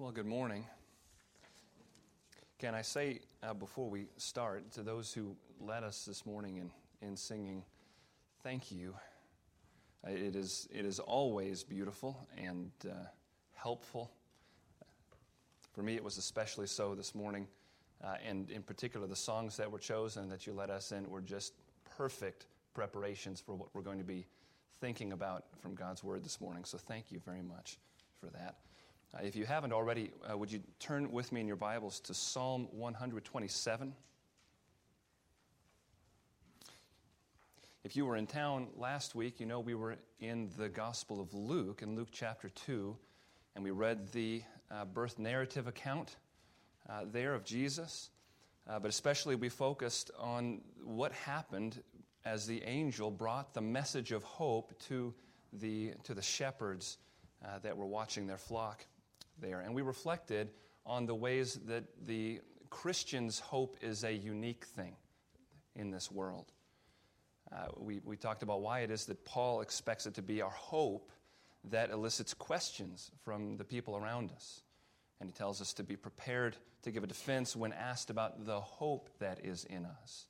Well, good morning. Can I say uh, before we start to those who led us this morning in, in singing, thank you. Uh, it, is, it is always beautiful and uh, helpful. For me, it was especially so this morning. Uh, and in particular, the songs that were chosen that you led us in were just perfect preparations for what we're going to be thinking about from God's Word this morning. So thank you very much for that. Uh, if you haven't already, uh, would you turn with me in your Bibles to Psalm 127? If you were in town last week, you know we were in the Gospel of Luke, in Luke chapter 2, and we read the uh, birth narrative account uh, there of Jesus. Uh, but especially, we focused on what happened as the angel brought the message of hope to the, to the shepherds uh, that were watching their flock there. And we reflected on the ways that the Christian's hope is a unique thing in this world. Uh, we, we talked about why it is that Paul expects it to be our hope that elicits questions from the people around us. And he tells us to be prepared to give a defense when asked about the hope that is in us.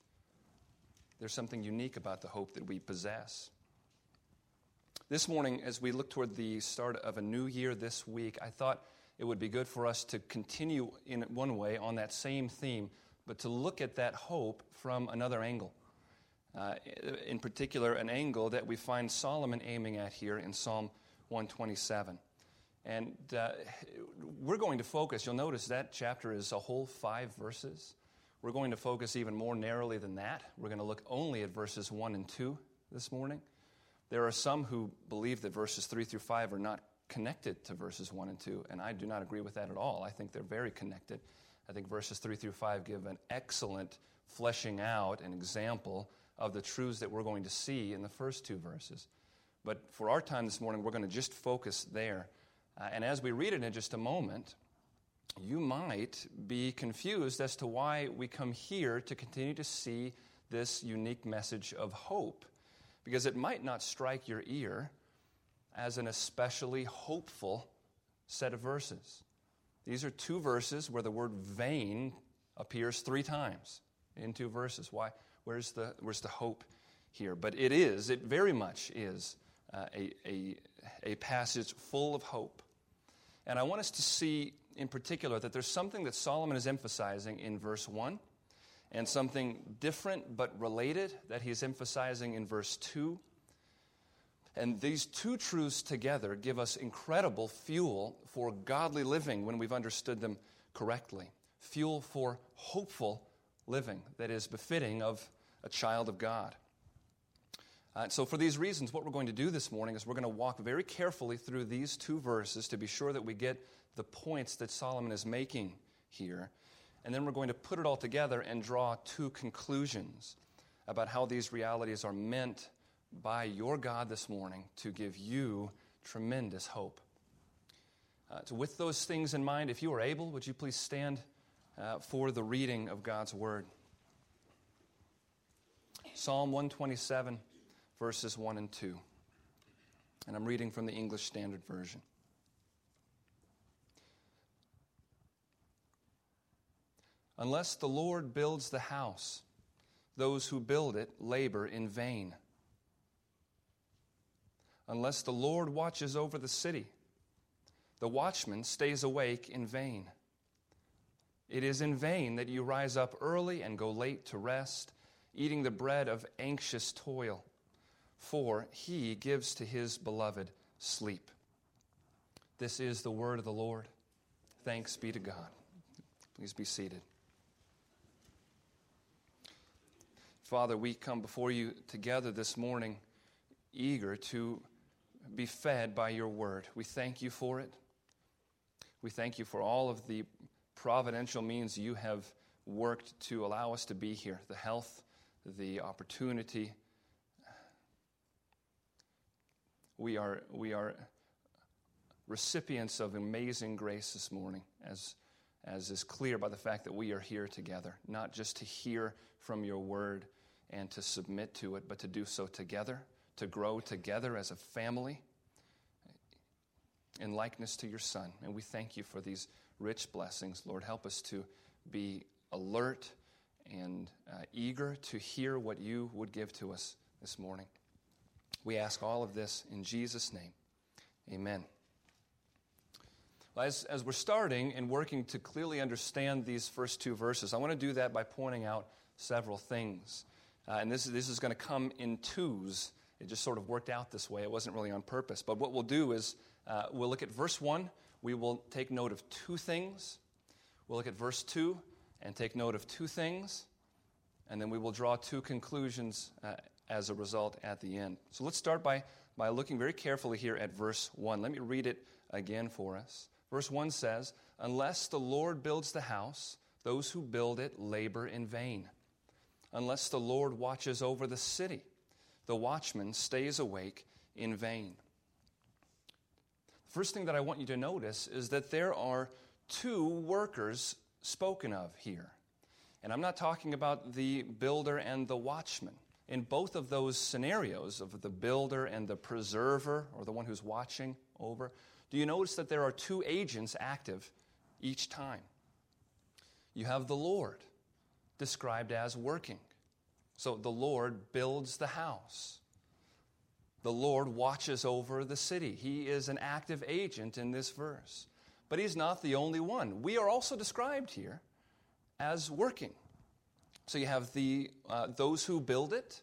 There's something unique about the hope that we possess. This morning, as we look toward the start of a new year this week, I thought it would be good for us to continue in one way on that same theme, but to look at that hope from another angle. Uh, in particular, an angle that we find Solomon aiming at here in Psalm 127. And uh, we're going to focus, you'll notice that chapter is a whole five verses. We're going to focus even more narrowly than that. We're going to look only at verses 1 and 2 this morning. There are some who believe that verses 3 through 5 are not connected to verses 1 and 2, and I do not agree with that at all. I think they're very connected. I think verses 3 through 5 give an excellent fleshing out an example of the truths that we're going to see in the first two verses. But for our time this morning, we're going to just focus there. Uh, and as we read it in just a moment, you might be confused as to why we come here to continue to see this unique message of hope, because it might not strike your ear as an especially hopeful set of verses. These are two verses where the word vain appears three times in two verses. Why? Where's the, where's the hope here? But it is, it very much is uh, a, a, a passage full of hope. And I want us to see in particular that there's something that Solomon is emphasizing in verse 1 and something different but related that he's emphasizing in verse 2 and these two truths together give us incredible fuel for godly living when we've understood them correctly. Fuel for hopeful living that is befitting of a child of God. Uh, so, for these reasons, what we're going to do this morning is we're going to walk very carefully through these two verses to be sure that we get the points that Solomon is making here. And then we're going to put it all together and draw two conclusions about how these realities are meant by your God this morning to give you tremendous hope. Uh, so, with those things in mind, if you are able, would you please stand uh, for the reading of God's Word? Psalm 127, verses 1 and 2. And I'm reading from the English Standard Version. Unless the Lord builds the house, those who build it labor in vain. Unless the Lord watches over the city, the watchman stays awake in vain. It is in vain that you rise up early and go late to rest, eating the bread of anxious toil, for he gives to his beloved sleep. This is the word of the Lord. Thanks be to God. Please be seated. Father, we come before you together this morning, eager to be fed by your word. We thank you for it. We thank you for all of the providential means you have worked to allow us to be here the health, the opportunity. We are, we are recipients of amazing grace this morning, as, as is clear by the fact that we are here together, not just to hear from your word and to submit to it, but to do so together to grow together as a family. in likeness to your Son. And we thank you for these rich blessings. Lord, help us to be alert and uh, eager to hear what you would give to us this morning. We ask all of this in Jesus' name. Amen. As, as we're starting and working to clearly understand these first two verses, I want to do that by pointing out several things. Uh, and this, this is going to come in twos. It just sort of worked out this way. It wasn't really on purpose. But what we'll do is uh, we'll look at verse 1. We will take note of two things. We'll look at verse 2 and take note of two things. And then we will draw two conclusions uh, as a result at the end. So let's start by, by looking very carefully here at verse 1. Let me read it again for us. Verse 1 says, Unless the Lord builds the house, those who build it labor in vain. Unless the Lord watches over the city, the watchman stays awake in vain. The First thing that I want you to notice is that there are two workers spoken of here. And I'm not talking about the builder and the watchman. In both of those scenarios, of the builder and the preserver, or the one who's watching over, do you notice that there are two agents active each time? You have the Lord, described as working. So the Lord builds the house. The Lord watches over the city. He is an active agent in this verse. But He's not the only one. We are also described here as working. So you have the, uh, those who build it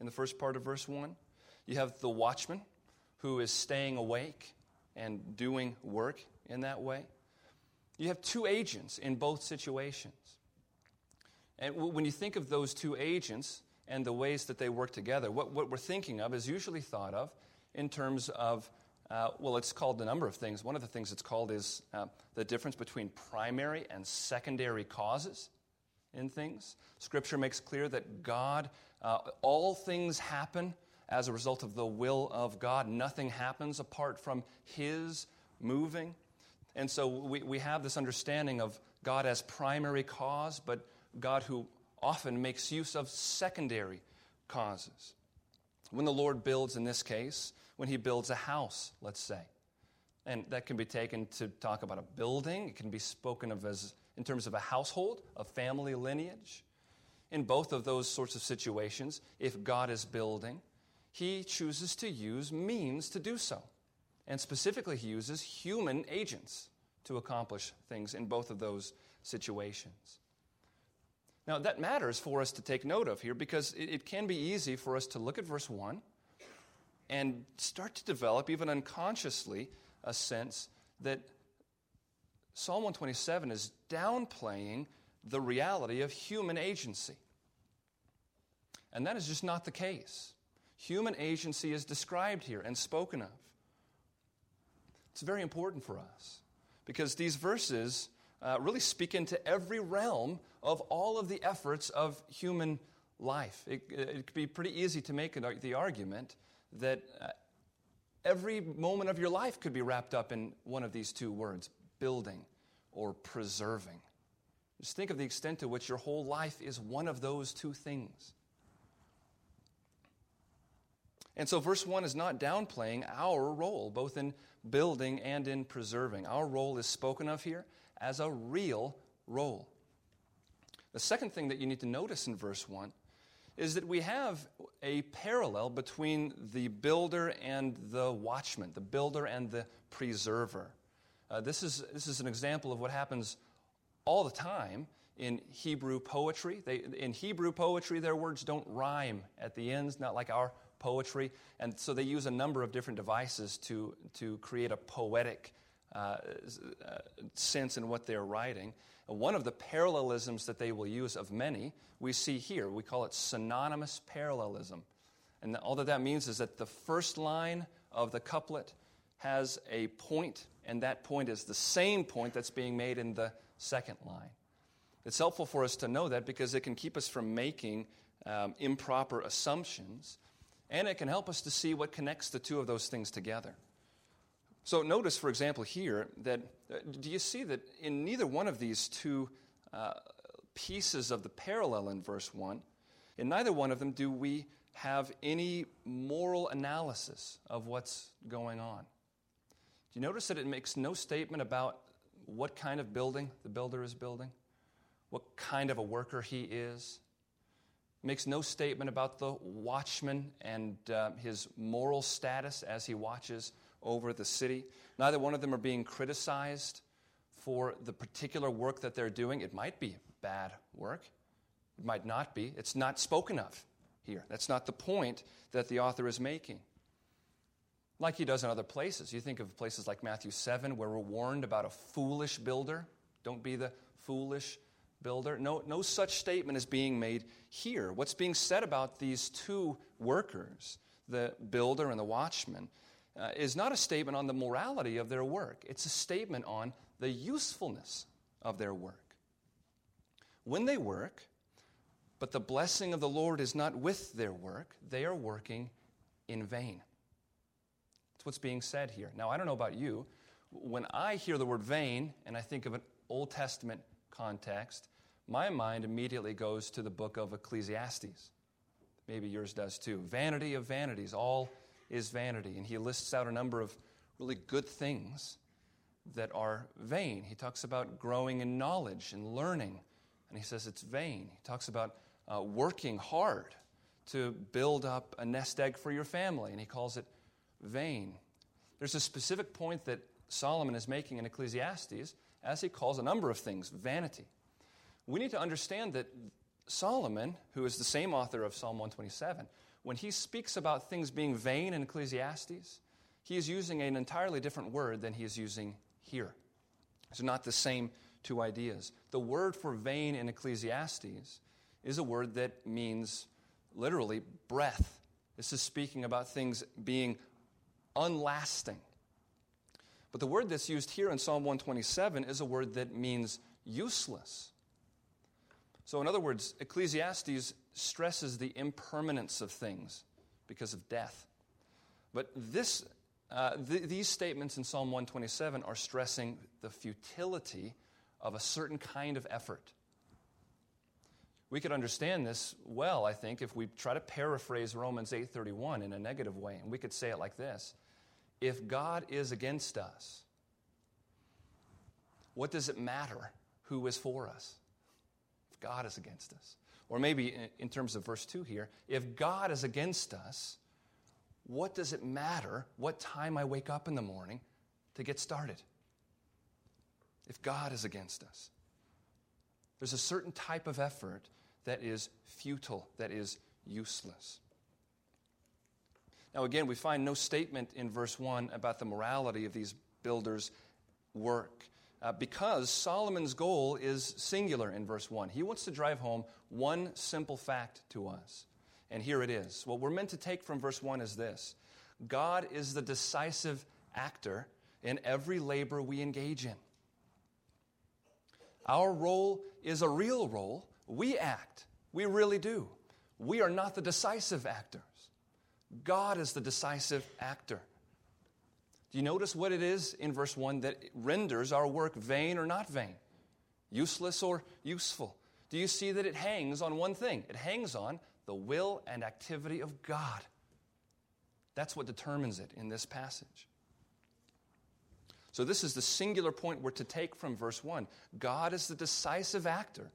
in the first part of verse 1. You have the watchman who is staying awake and doing work in that way. You have two agents in both situations. And when you think of those two agents, and the ways that they work together. What, what we're thinking of is usually thought of in terms of, uh, well, it's called a number of things. One of the things it's called is uh, the difference between primary and secondary causes in things. Scripture makes clear that God, uh, all things happen as a result of the will of God. Nothing happens apart from His moving. And so we, we have this understanding of God as primary cause, but God who often makes use of secondary causes. When the Lord builds, in this case, when He builds a house, let's say, and that can be taken to talk about a building, it can be spoken of as in terms of a household, a family lineage. In both of those sorts of situations, if God is building, He chooses to use means to do so. And specifically, He uses human agents to accomplish things in both of those situations. Now, that matters for us to take note of here because it, it can be easy for us to look at verse 1 and start to develop, even unconsciously, a sense that Psalm 127 is downplaying the reality of human agency. And that is just not the case. Human agency is described here and spoken of. It's very important for us because these verses uh, really speak into every realm of all of the efforts of human life. It, it could be pretty easy to make the argument that uh, every moment of your life could be wrapped up in one of these two words building or preserving. Just think of the extent to which your whole life is one of those two things. And so, verse 1 is not downplaying our role, both in building and in preserving. Our role is spoken of here as a real role. The second thing that you need to notice in verse 1 is that we have a parallel between the builder and the watchman, the builder and the preserver. Uh, this, is, this is an example of what happens all the time in Hebrew poetry. They, in Hebrew poetry, their words don't rhyme at the ends, not like our poetry. And so they use a number of different devices to, to create a poetic uh, uh, sense in what they're writing. One of the parallelisms that they will use of many, we see here. We call it synonymous parallelism. And all that that means is that the first line of the couplet has a point, and that point is the same point that's being made in the second line. It's helpful for us to know that because it can keep us from making um, improper assumptions, and it can help us to see what connects the two of those things together. So notice, for example, here that uh, do you see that in neither one of these two uh, pieces of the parallel in verse 1, in neither one of them do we have any moral analysis of what's going on. Do you notice that it makes no statement about what kind of building the builder is building? What kind of a worker he is? It makes no statement about the watchman and uh, his moral status as he watches over the city. Neither one of them are being criticized for the particular work that they're doing. It might be bad work, it might not be. It's not spoken of here. That's not the point that the author is making. Like he does in other places. You think of places like Matthew 7, where we're warned about a foolish builder. Don't be the foolish builder. No, no such statement is being made here. What's being said about these two workers, the builder and the watchman, uh, is not a statement on the morality of their work, it's a statement on the usefulness of their work. When they work, but the blessing of the Lord is not with their work, they are working in vain. That's what's being said here. Now, I don't know about you. When I hear the word vain and I think of an Old Testament context, my mind immediately goes to the book of Ecclesiastes. Maybe yours does too. Vanity of vanities, all is vanity. And he lists out a number of really good things that are vain. He talks about growing in knowledge and learning, and he says it's vain. He talks about uh, working hard to build up a nest egg for your family, and he calls it vain. There's a specific point that Solomon is making in Ecclesiastes as he calls a number of things vanity. We need to understand that Solomon, who is the same author of Psalm 127, when he speaks about things being vain in Ecclesiastes, he is using an entirely different word than he is using here. It's not the same two ideas. The word for vain in Ecclesiastes is a word that means literally breath. This is speaking about things being unlasting. But the word that's used here in Psalm 127 is a word that means useless. So, in other words, Ecclesiastes stresses the impermanence of things because of death. But this, uh, th- these statements in Psalm 127 are stressing the futility of a certain kind of effort. We could understand this well, I think, if we try to paraphrase Romans 8:31 in a negative way, and we could say it like this: If God is against us, what does it matter who is for us? God is against us. Or maybe in terms of verse 2 here, if God is against us, what does it matter what time I wake up in the morning to get started? If God is against us, there's a certain type of effort that is futile, that is useless. Now, again, we find no statement in verse 1 about the morality of these builders' work uh, because Solomon's goal is singular in verse 1. He wants to drive home one simple fact to us. And here it is. What we're meant to take from verse 1 is this God is the decisive actor in every labor we engage in. Our role is a real role. We act. We really do. We are not the decisive actors. God is the decisive actor. Do you notice what it is in verse 1 that renders our work vain or not vain? Useless or useful? Do you see that it hangs on one thing? It hangs on the will and activity of God. That's what determines it in this passage. So, this is the singular point we're to take from verse 1. God is the decisive actor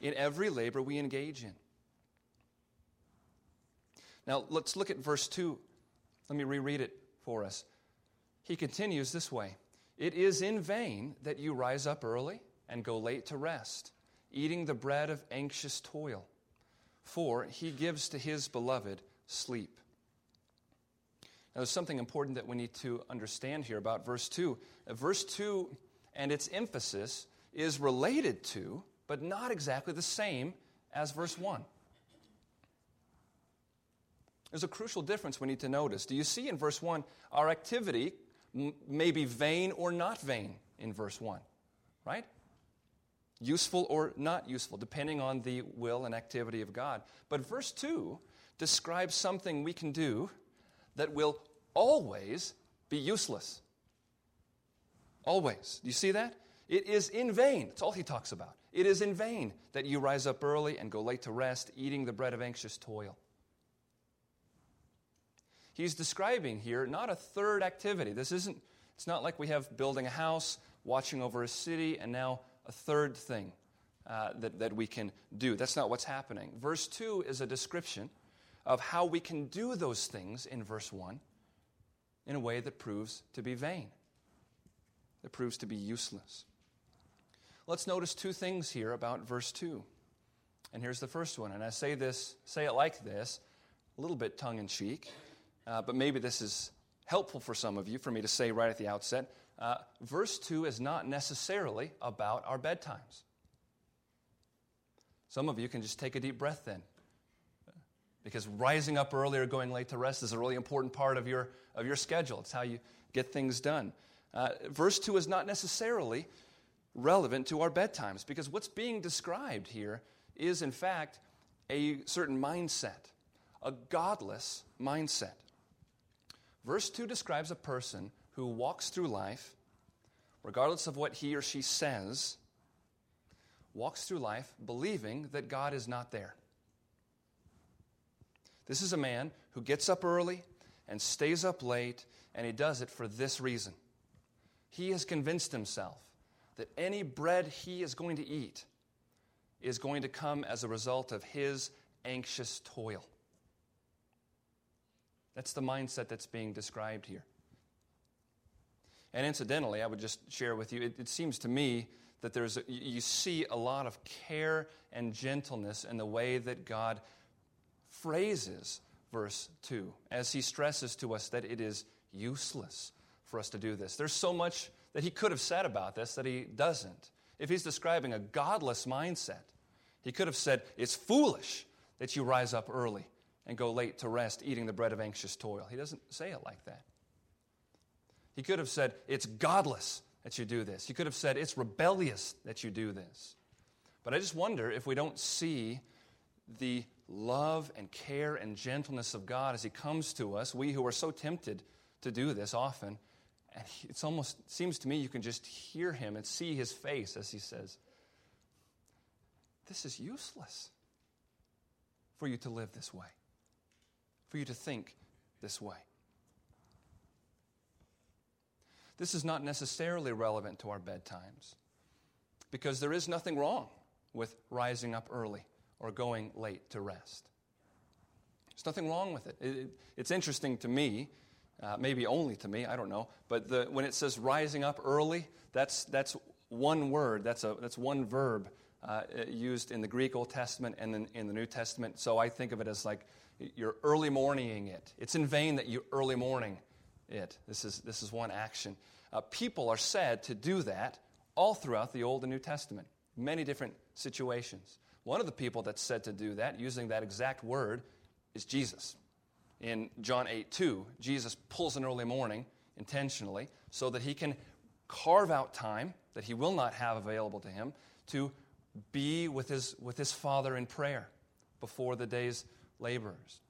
in every labor we engage in. Now, let's look at verse 2. Let me reread it for us. He continues this way It is in vain that you rise up early and go late to rest, eating the bread of anxious toil, for he gives to his beloved sleep. Now, there's something important that we need to understand here about verse 2. Uh, verse 2 and its emphasis is related to, but not exactly the same as verse 1. There's a crucial difference we need to notice. Do you see in verse 1 our activity may be vain or not vain in verse 1, right? Useful or not useful, depending on the will and activity of God. But verse 2 describes something we can do that will always be useless. Always. Do you see that? It is in vain. That's all he talks about. It is in vain that you rise up early and go late to rest, eating the bread of anxious toil. He's describing here not a third activity. This isn't It's not like we have building a house, watching over a city, and now a third thing uh, that, that we can do. That's not what's happening. Verse 2 is a description of how we can do those things in verse 1 in a way that proves to be vain, that proves to be useless. Let's notice two things here about verse 2. And here's the first one. And I say this, say it like this, a little bit tongue in cheek, uh, but maybe this is helpful for some of you for me to say right at the outset. Uh, verse 2 is not necessarily about our bedtimes. Some of you can just take a deep breath then. Because rising up early or going late to rest is a really important part of your, of your schedule. It's how you get things done. Uh, verse 2 is not necessarily relevant to our bedtimes because what's being described here is, in fact, a certain mindset, a godless mindset. Verse 2 describes a person who walks through life, regardless of what he or she says, walks through life believing that God is not there. This is a man who gets up early and stays up late, and he does it for this reason. He has convinced himself that any bread he is going to eat is going to come as a result of his anxious toil. That's the mindset that's being described here. And incidentally, I would just share with you, it, it seems to me that there's a, you see a lot of care and gentleness in the way that God phrases verse 2 as he stresses to us that it is useless for us to do this. There's so much that he could have said about this that he doesn't. If he's describing a godless mindset, he could have said, It's foolish that you rise up early and go late to rest, eating the bread of anxious toil. He doesn't say it like that. He could have said, It's godless that you do this. He could have said, It's rebellious that you do this. But I just wonder if we don't see the love and care and gentleness of God as He comes to us, we who are so tempted to do this often. And it almost seems to me you can just hear Him and see His face as He says, This is useless for you to live this way, for you to think this way. This is not necessarily relevant to our bedtimes because there is nothing wrong with rising up early or going late to rest. There's nothing wrong with it. it, it it's interesting to me, uh, maybe only to me, I don't know, but the, when it says rising up early, that's, that's one word, that's, a, that's one verb uh, used in the Greek Old Testament and in, in the New Testament. So I think of it as like you're early morninging it. It's in vain that you early morning it. This is, this is one action. Uh, people are said to do that all throughout the Old and New Testament, many different situations. One of the people that's said to do that, using that exact word, is Jesus. In John 8 2, Jesus pulls an early morning intentionally so that he can carve out time that he will not have available to him to be with his, with his Father in prayer before the day's laborers.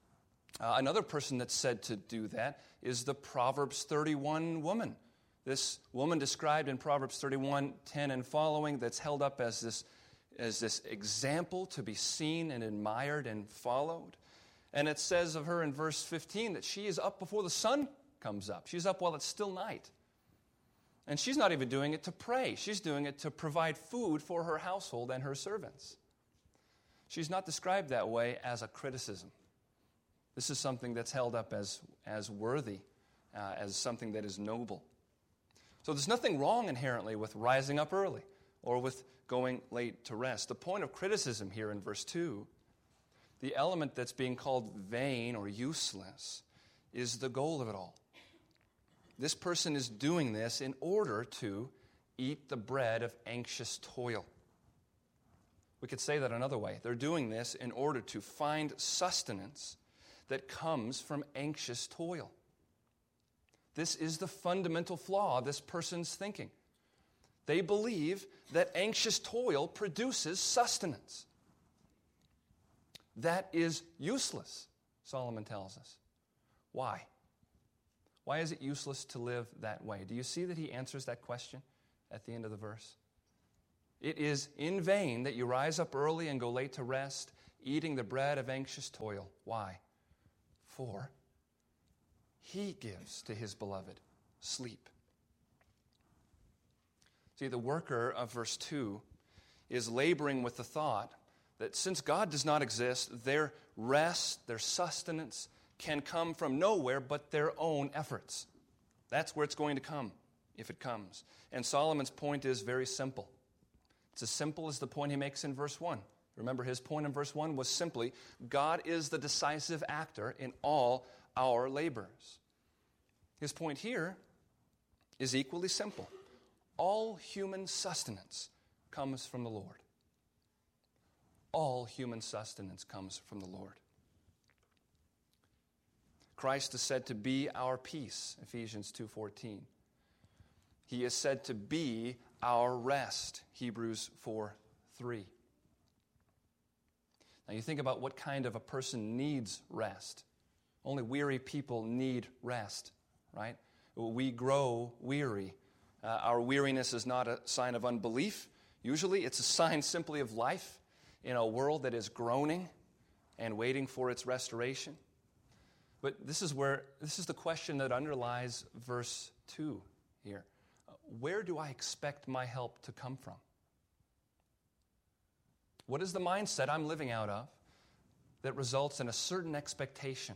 Uh, another person that's said to do that is the Proverbs 31 woman. This woman described in Proverbs 31 10 and following, that's held up as this as this example to be seen and admired and followed. And it says of her in verse 15 that she is up before the sun comes up. She's up while it's still night. And she's not even doing it to pray, she's doing it to provide food for her household and her servants. She's not described that way as a criticism. This is something that's held up as, as worthy, uh, as something that is noble. So there's nothing wrong inherently with rising up early or with going late to rest. The point of criticism here in verse 2, the element that's being called vain or useless, is the goal of it all. This person is doing this in order to eat the bread of anxious toil. We could say that another way. They're doing this in order to find sustenance that comes from anxious toil. This is the fundamental flaw of this person's thinking. They believe that anxious toil produces sustenance. That is useless, Solomon tells us. Why? Why is it useless to live that way? Do you see that he answers that question at the end of the verse? It is in vain that you rise up early and go late to rest, eating the bread of anxious toil. Why? For he gives to his beloved sleep. See, the worker of verse 2 is laboring with the thought that since God does not exist, their rest, their sustenance, can come from nowhere but their own efforts. That's where it's going to come, if it comes. And Solomon's point is very simple. It's as simple as the point he makes in verse 1. Remember, his point in verse 1 was simply God is the decisive actor in all our labors. His point here is equally simple all human sustenance comes from the Lord. All human sustenance comes from the Lord. Christ is said to be our peace, Ephesians 2:14. He is said to be our rest, Hebrews 4 3. Now you think about what kind of a person needs rest. Only weary people need rest, right? We grow weary. Uh, our weariness is not a sign of unbelief. Usually, it's a sign simply of life in a world that is groaning and waiting for its restoration. But this is where this is the question that underlies verse 2 here. Where do I expect my help to come from? What is the mindset I'm living out of that results in a certain expectation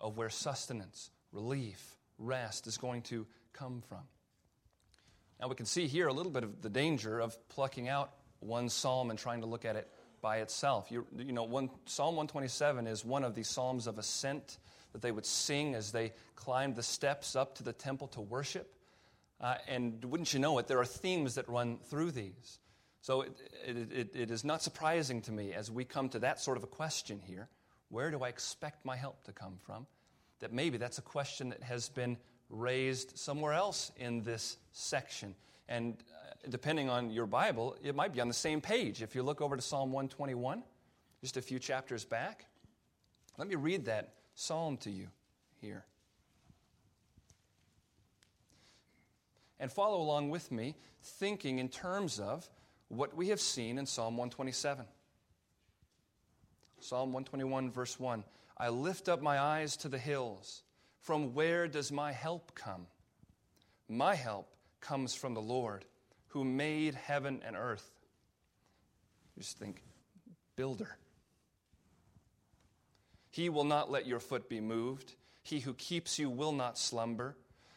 of where sustenance, relief, rest is going to come from? Now, we can see here a little bit of the danger of plucking out one psalm and trying to look at it by itself. You, you know, one, Psalm 127 is one of the psalms of ascent that they would sing as they climbed the steps up to the temple to worship. Uh, and wouldn't you know it, there are themes that run through these. So it, it, it, is not surprising to me as we come to that sort of a question here where do I expect my help to come from? That maybe that's a question that has been raised somewhere else in this section. And uh, depending on your Bible, it might be on the same page. If you look over to Psalm 121, just a few chapters back, let me read that psalm to you here. And follow along with me, thinking in terms of what we have seen in Psalm 127. Psalm 121, verse 1 I lift up my eyes to the hills. From where does my help come? My help comes from the Lord who made heaven and earth. Just think, builder. He will not let your foot be moved. He who keeps you will not slumber.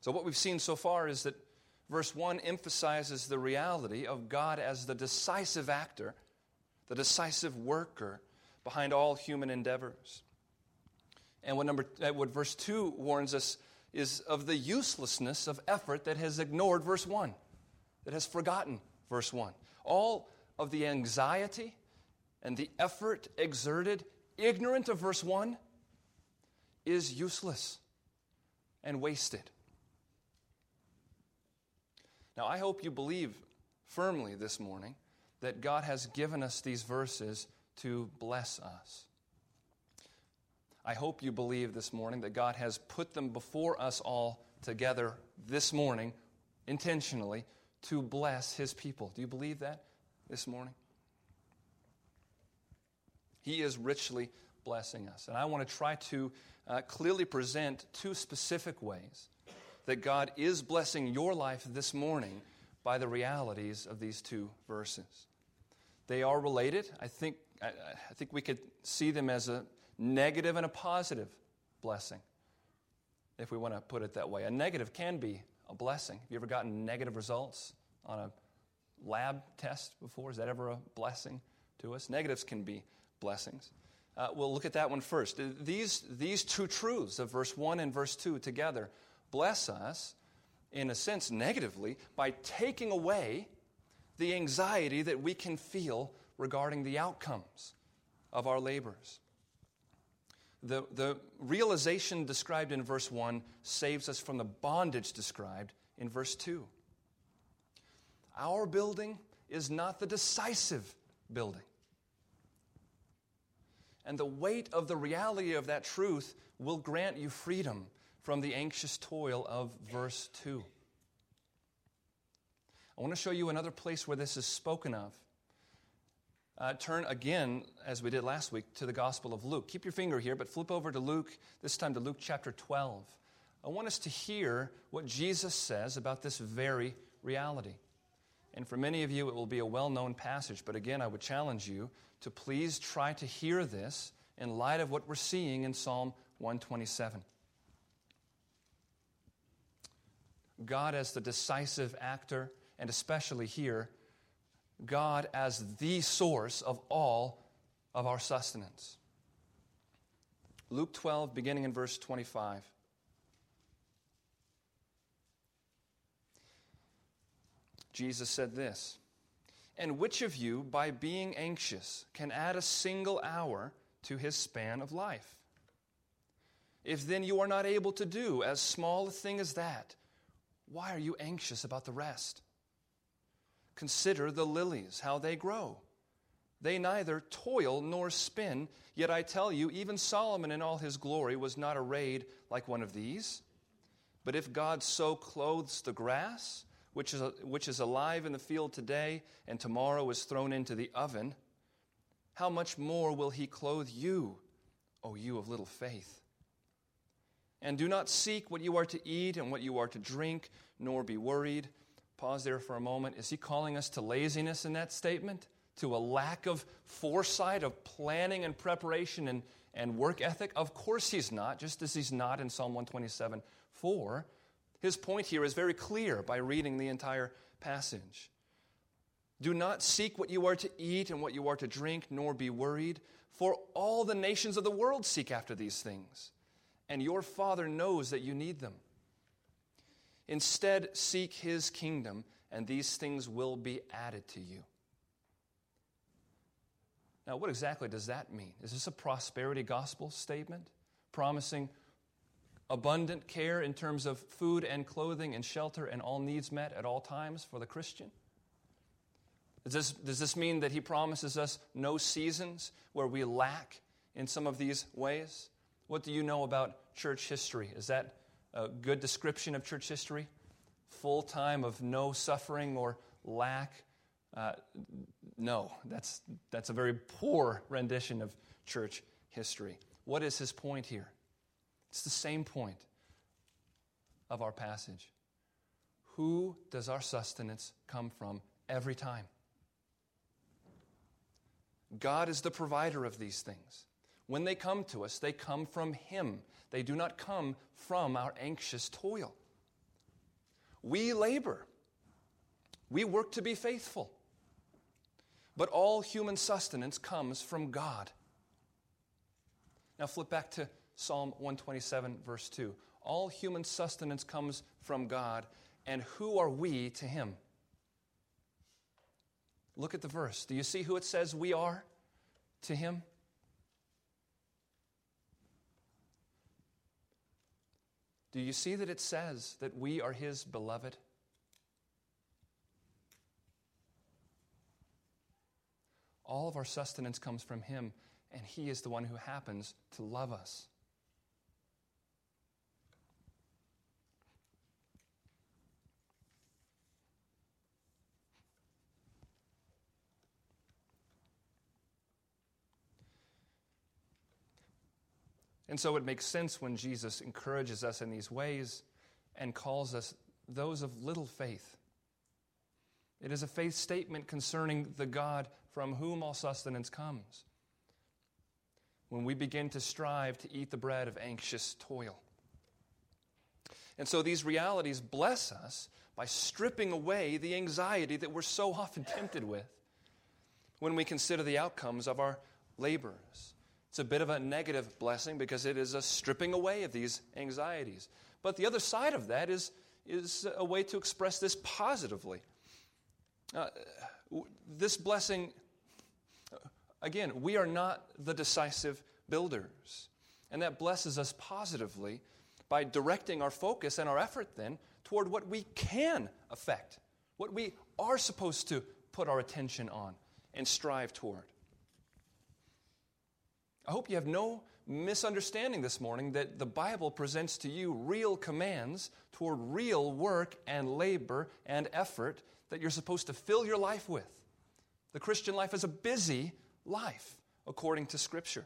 So, what we've seen so far is that verse 1 emphasizes the reality of God as the decisive actor, the decisive worker behind all human endeavors. And what, number, uh, what verse 2 warns us is of the uselessness of effort that has ignored verse 1, that has forgotten verse 1. All of the anxiety and the effort exerted, ignorant of verse 1, is useless and wasted. Now, I hope you believe firmly this morning that God has given us these verses to bless us. I hope you believe this morning that God has put them before us all together this morning, intentionally, to bless His people. Do you believe that this morning? He is richly blessing us. And I want to try to uh, clearly present two specific ways that God is blessing your life this morning by the realities of these two verses. They are related. I think, I, I think we could see them as a negative and a positive blessing, if we want to put it that way. A negative can be a blessing. Have you ever gotten negative results on a lab test before? Is that ever a blessing to us? Negatives can be blessings. Uh, we'll look at that one first. These, these two truths of verse 1 and verse 2 together bless us, in a sense, negatively by taking away the anxiety that we can feel regarding the outcomes of our labors. The, the realization described in verse 1 saves us from the bondage described in verse 2. Our building is not the decisive building. And the weight of the reality of that truth will grant you freedom from the anxious toil of verse 2. I want to show you another place where this is spoken of. Uh, turn again, as we did last week, to the Gospel of Luke. Keep your finger here, but flip over to Luke, this time to Luke chapter 12. I want us to hear what Jesus says about this very reality. And for many of you, it will be a well known passage, but again, I would challenge you to please try to hear this in light of what we're seeing in Psalm 127. God as the decisive actor, and especially here, God as the source of all of our sustenance. Luke 12, beginning in verse 25. Jesus said this And which of you, by being anxious, can add a single hour to his span of life? If then you are not able to do as small a thing as that, why are you anxious about the rest? Consider the lilies, how they grow. They neither toil nor spin, yet I tell you, even Solomon in all his glory was not arrayed like one of these. But if God so clothes the grass, which is, which is alive in the field today and tomorrow is thrown into the oven, how much more will he clothe you, O you of little faith? And do not seek what you are to eat and what you are to drink, nor be worried. Pause there for a moment. Is he calling us to laziness in that statement? To a lack of foresight, of planning and preparation and, and work ethic? Of course he's not, just as he's not in Psalm 127 4. His point here is very clear by reading the entire passage. Do not seek what you are to eat and what you are to drink, nor be worried, for all the nations of the world seek after these things, and your Father knows that you need them. Instead, seek his kingdom, and these things will be added to you. Now, what exactly does that mean? Is this a prosperity gospel statement promising abundant care in terms of food and clothing and shelter and all needs met at all times for the Christian? Does this, does this mean that he promises us no seasons where we lack in some of these ways? What do you know about church history? Is that a good description of church history? Full time of no suffering or lack? Uh, no, that's, that's a very poor rendition of church history. What is his point here? It's the same point of our passage. Who does our sustenance come from every time? God is the provider of these things. When they come to us, they come from Him. They do not come from our anxious toil. We labor, we work to be faithful. But all human sustenance comes from God. Now flip back to Psalm 127, verse 2. All human sustenance comes from God, and who are we to Him? Look at the verse. Do you see who it says we are to Him? Do you see that it says that we are His beloved? All of our sustenance comes from Him, and He is the one who happens to love us. And so it makes sense when Jesus encourages us in these ways and calls us those of little faith. It is a faith statement concerning the God from whom all sustenance comes. When we begin to strive to eat the bread of anxious toil. And so these realities bless us by stripping away the anxiety that we're so often tempted with when we consider the outcomes of our labors. It's a bit of a negative blessing because it is a stripping away of these anxieties. But the other side of that is, is a way to express this positively. Uh, this blessing, again, we are not the decisive builders. And that blesses us positively by directing our focus and our effort then toward what we can affect what we are supposed to put our attention on and strive toward. I hope you have no misunderstanding this morning that the Bible presents to you real commands toward real work and labor and effort that you're supposed to fill your life with. The Christian life is a busy life, according to Scripture.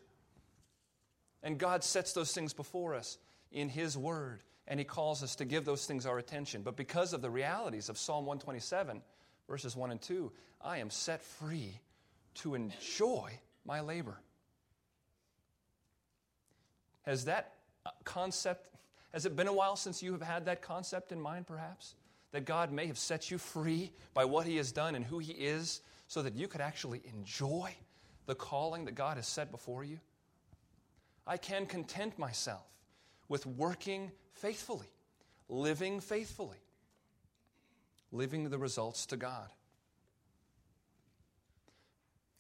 And God sets those things before us in His Word, and He calls us to give those things our attention. But because of the realities of Psalm 127, verses 1 and 2, I am set free to enjoy my labor. Has that uh, concept, has it been a while since you have had that concept in mind, perhaps? That God may have set you free by what He has done and who He is so that you could actually enjoy the calling that God has set before you? I can content myself with working faithfully, living faithfully, living the results to God.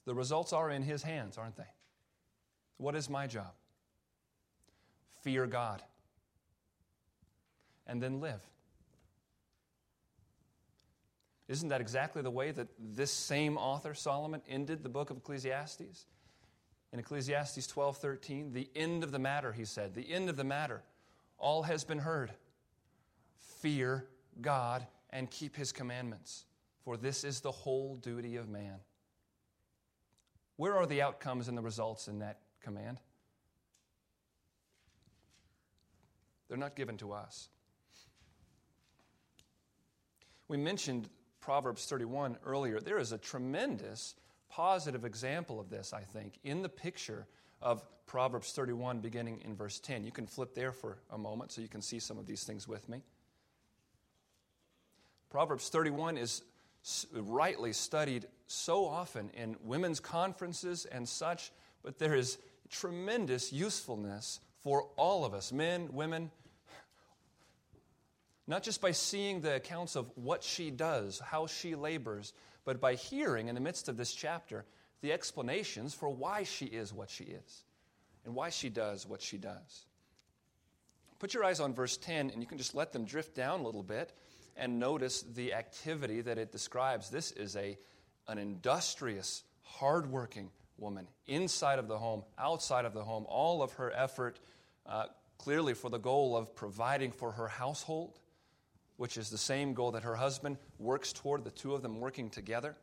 The results are in His hands, aren't they? What is my job? Fear God. And then live. Isn't that exactly the way that this same author, Solomon, ended the book of Ecclesiastes? In Ecclesiastes 12 13, the end of the matter, he said, the end of the matter, all has been heard. Fear God and keep his commandments, for this is the whole duty of man. Where are the outcomes and the results in that command? They're not given to us. We mentioned Proverbs 31 earlier. There is a tremendous positive example of this, I think, in the picture of Proverbs 31, beginning in verse 10. You can flip there for a moment so you can see some of these things with me. Proverbs 31 is rightly studied so often in women's conferences and such, but there is tremendous usefulness for all of us, men, women, not just by seeing the accounts of what she does, how she labors, but by hearing in the midst of this chapter the explanations for why she is what she is and why she does what she does. Put your eyes on verse 10, and you can just let them drift down a little bit and notice the activity that it describes. This is a, an industrious, hardworking woman inside of the home, outside of the home, all of her effort uh, clearly for the goal of providing for her household, which is the same goal that her husband works toward, the two of them working together.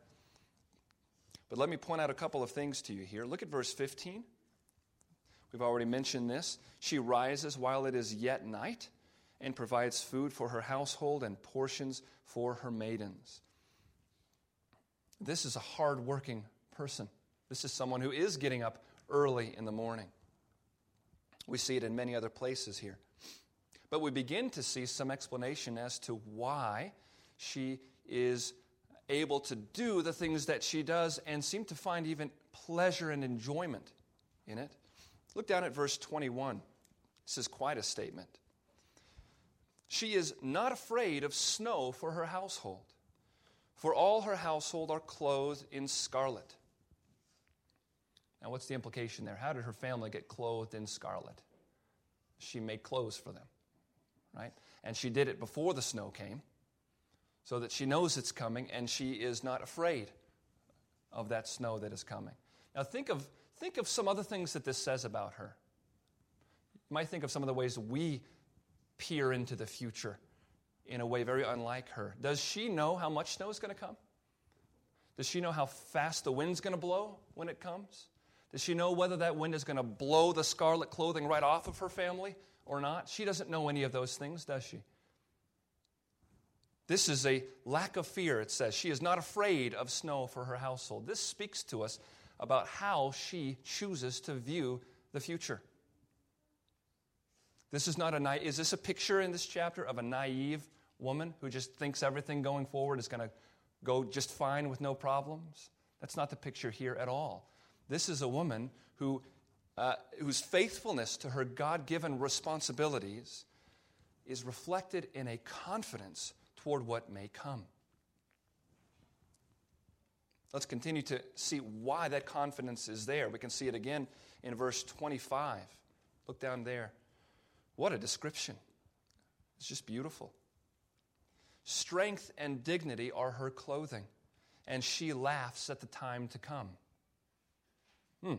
But let me point out a couple of things to you here. Look at verse 15. We've already mentioned this. She rises while it is yet night and provides food for her household and portions for her maidens. This is a hard-working person. This is someone who is getting up early in the morning. We see it in many other places here. But we begin to see some explanation as to why she is able to do the things that she does and seem to find even pleasure and enjoyment in it. Look down at verse 21. This is quite a statement. She is not afraid of snow for her household, for all her household are clothed in scarlet. Now, what's the implication there? How did her family get clothed in scarlet? She made clothes for them, right? And she did it before the snow came, so that she knows it's coming and she is not afraid of that snow that is coming. Now, think of, think of some other things that this says about her. You might think of some of the ways we peer into the future in a way very unlike her. Does she know how much snow is going to come? Does she know how fast the wind's going to blow when it comes? Does she know whether that wind is going to blow the scarlet clothing right off of her family or not? She doesn't know any of those things, does she? This is a lack of fear, it says. She is not afraid of snow for her household. This speaks to us about how she chooses to view the future. This is not a na- is this a picture in this chapter of a naive woman who just thinks everything going forward is going to go just fine with no problems? That's not the picture here at all. This is a woman who, uh, whose faithfulness to her God given responsibilities is reflected in a confidence toward what may come. Let's continue to see why that confidence is there. We can see it again in verse 25. Look down there. What a description! It's just beautiful. Strength and dignity are her clothing, and she laughs at the time to come. Hmm.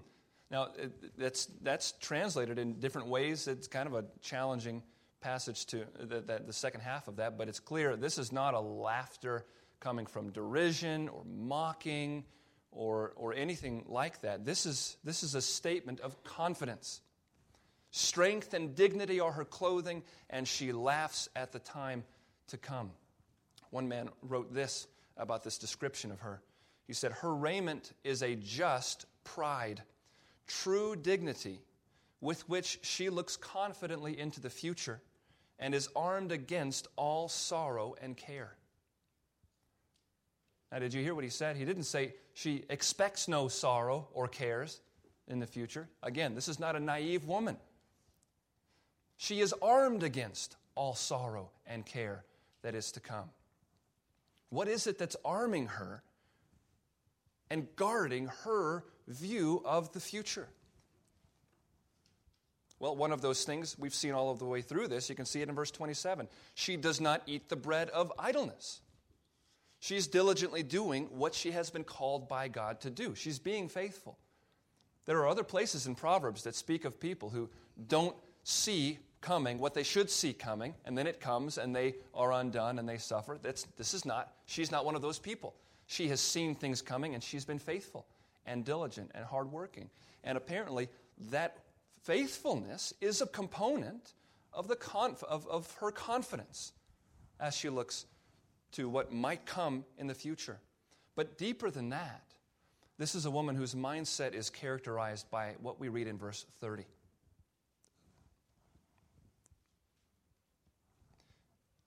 Now, that's, that's translated in different ways. It's kind of a challenging passage to the, the, the second half of that, but it's clear this is not a laughter coming from derision or mocking or, or anything like that. This is, this is a statement of confidence. Strength and dignity are her clothing, and she laughs at the time to come. One man wrote this about this description of her. He said, Her raiment is a just pride, true dignity with which she looks confidently into the future and is armed against all sorrow and care. Now, did you hear what he said? He didn't say she expects no sorrow or cares in the future. Again, this is not a naive woman. She is armed against all sorrow and care that is to come. What is it that's arming her and guarding her view of the future? Well, one of those things we've seen all of the way through this, you can see it in verse 27. She does not eat the bread of idleness. She's diligently doing what she has been called by God to do. She's being faithful. There are other places in Proverbs that speak of people who don't see coming what they should see coming, and then it comes and they are undone and they suffer. That's, this is not, she's not one of those people. She has seen things coming and she's been faithful and diligent and hardworking. And apparently, that faithfulness is a component of, the conf- of, of her confidence as she looks to what might come in the future. But deeper than that, this is a woman whose mindset is characterized by what we read in verse 30.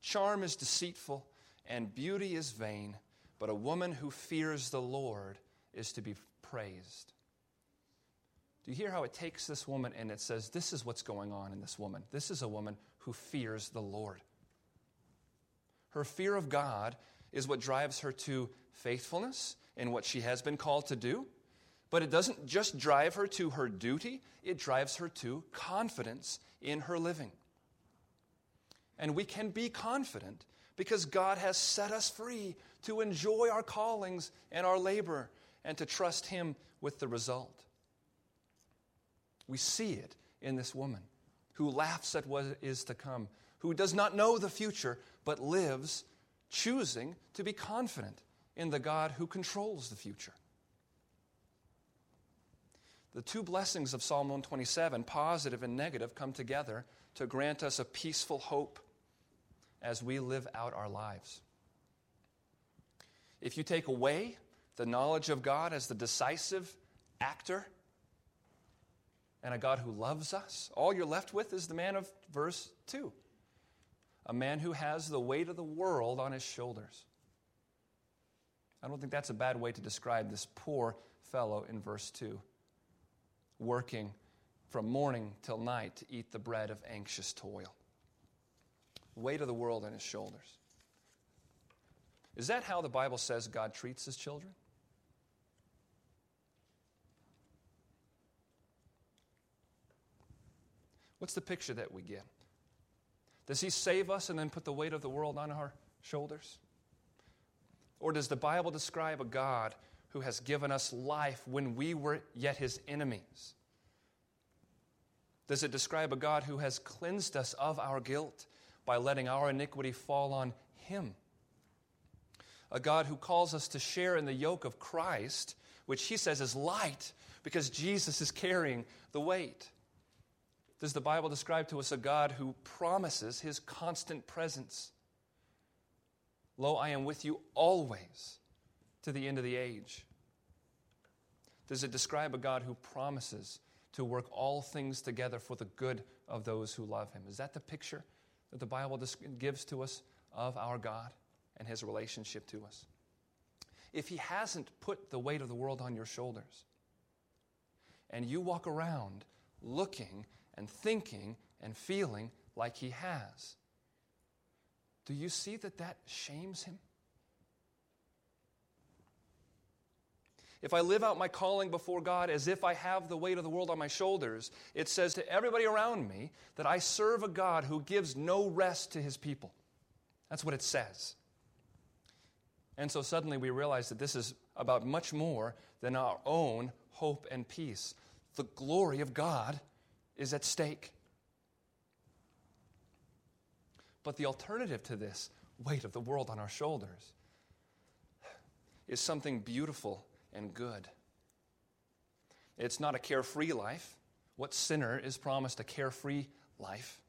Charm is deceitful and beauty is vain, but a woman who fears the Lord is to be praised. Do you hear how it takes this woman and it says, This is what's going on in this woman? This is a woman who fears the Lord. Her fear of God is what drives her to faithfulness in what she has been called to do. But it doesn't just drive her to her duty, it drives her to confidence in her living. And we can be confident because God has set us free to enjoy our callings and our labor and to trust Him with the result. We see it in this woman who laughs at what is to come, who does not know the future, but lives choosing to be confident in the God who controls the future. The two blessings of Psalm 127, positive and negative, come together to grant us a peaceful hope as we live out our lives. If you take away the knowledge of God as the decisive actor and a God who loves us, all you're left with is the man of verse 2 a man who has the weight of the world on his shoulders. I don't think that's a bad way to describe this poor fellow in verse 2, working from morning till night to eat the bread of anxious toil weight of the world on his shoulders. Is that how the Bible says God treats his children? What's the picture that we get? Does he save us and then put the weight of the world on our shoulders? Or does the Bible describe a God who has given us life when we were yet his enemies? Does it describe a God who has cleansed us of our guilt by letting our iniquity fall on Him. A God who calls us to share in the yoke of Christ, which He says is light because Jesus is carrying the weight. Does the Bible describe to us a God who promises His constant presence? Lo, I am with you always to the end of the age. Does it describe a God who promises to work all things together for the good of those who love Him? Is that the picture that the Bible gives to us of our God and his relationship to us. If he hasn't put the weight of the world on your shoulders, and you walk around looking and thinking and feeling like he has, do you see that that shames him? if I live out my calling before God as if I have the weight of the world on my shoulders, it says to everybody around me that I serve a God who gives no rest to his people. That's what it says. And so suddenly we realize that this is about much more than our own hope and peace. The glory of God is at stake. But the alternative to this weight of the world on our shoulders is something beautiful and good. It's not a carefree life. What sinner is promised a carefree life?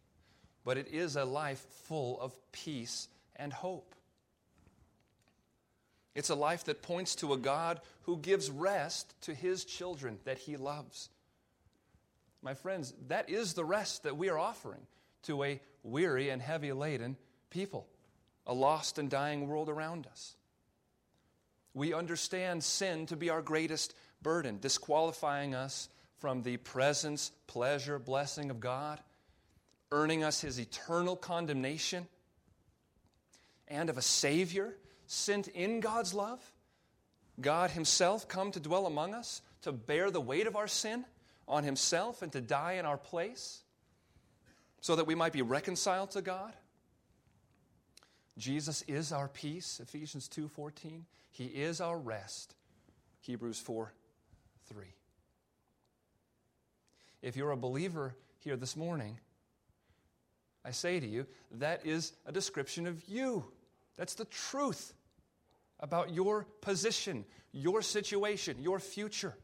But it is a life full of peace and hope. It's a life that points to a God who gives rest to his children that he loves. My friends, that is the rest that we are offering to a weary and heavy laden people, a lost and dying world around us. We understand sin to be our greatest burden, disqualifying us from the presence, pleasure, blessing of God, earning us his eternal condemnation, and of a Savior sent in God's love. God Himself come to dwell among us, to bear the weight of our sin on Himself and to die in our place so that we might be reconciled to God. Jesus is our peace, Ephesians 2:14. He is our rest, Hebrews 4 3. If you're a believer here this morning, I say to you, that is a description of you. That's the truth about your position, your situation, your future.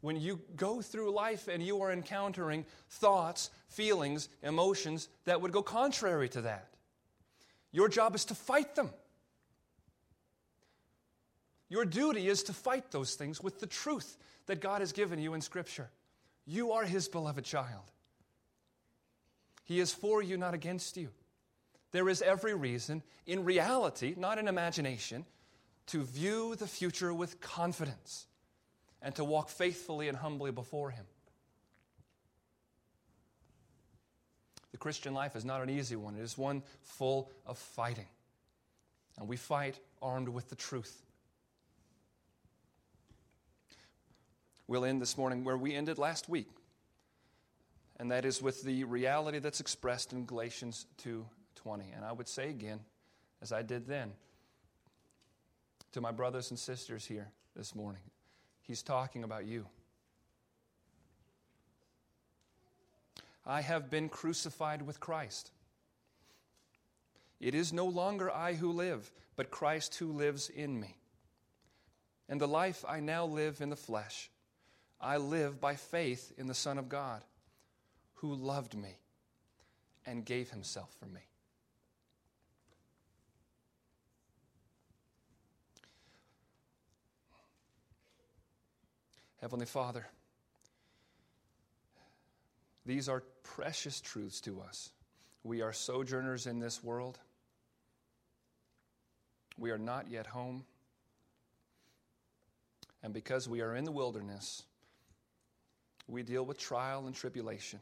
When you go through life and you are encountering thoughts, feelings, emotions that would go contrary to that, your job is to fight them. Your duty is to fight those things with the truth that God has given you in Scripture. You are His beloved child. He is for you, not against you. There is every reason, in reality, not in imagination, to view the future with confidence and to walk faithfully and humbly before Him. The Christian life is not an easy one, it is one full of fighting. And we fight armed with the truth. We'll end this morning where we ended last week, and that is with the reality that's expressed in Galatians 2:20. And I would say again, as I did then, to my brothers and sisters here this morning, he's talking about you. I have been crucified with Christ. It is no longer I who live, but Christ who lives in me. And the life I now live in the flesh, I live by faith in the Son of God, who loved me and gave himself for me. Heavenly Father, these are precious truths to us. We are sojourners in this world. We are not yet home. And because we are in the wilderness, we deal with trial and tribulation.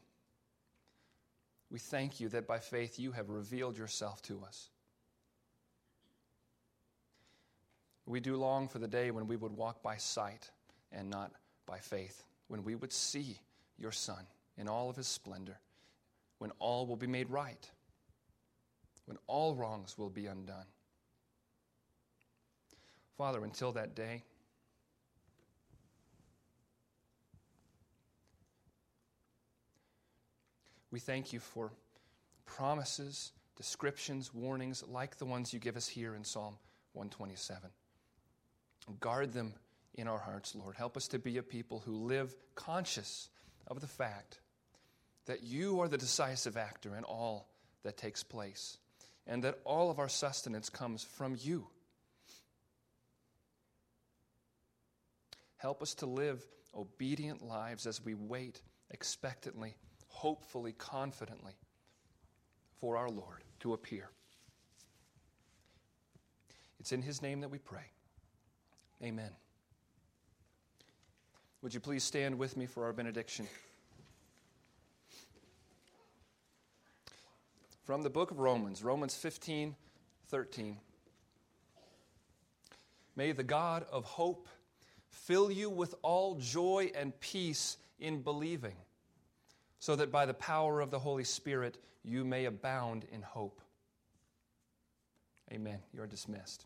We thank you that by faith you have revealed yourself to us. We do long for the day when we would walk by sight and not by faith, when we would see your Son in all of his splendor, when all will be made right, when all wrongs will be undone. Father, until that day, We thank you for promises, descriptions, warnings like the ones you give us here in Psalm 127. Guard them in our hearts, Lord. Help us to be a people who live conscious of the fact that you are the decisive actor in all that takes place and that all of our sustenance comes from you. Help us to live obedient lives as we wait expectantly hopefully, confidently for our Lord to appear. It's in His name that we pray. Amen. Would you please stand with me for our benediction? From the book of Romans, Romans 15 13. May the God of hope fill you with all joy and peace in believing so that by the power of the Holy Spirit you may abound in hope. Amen. You are dismissed.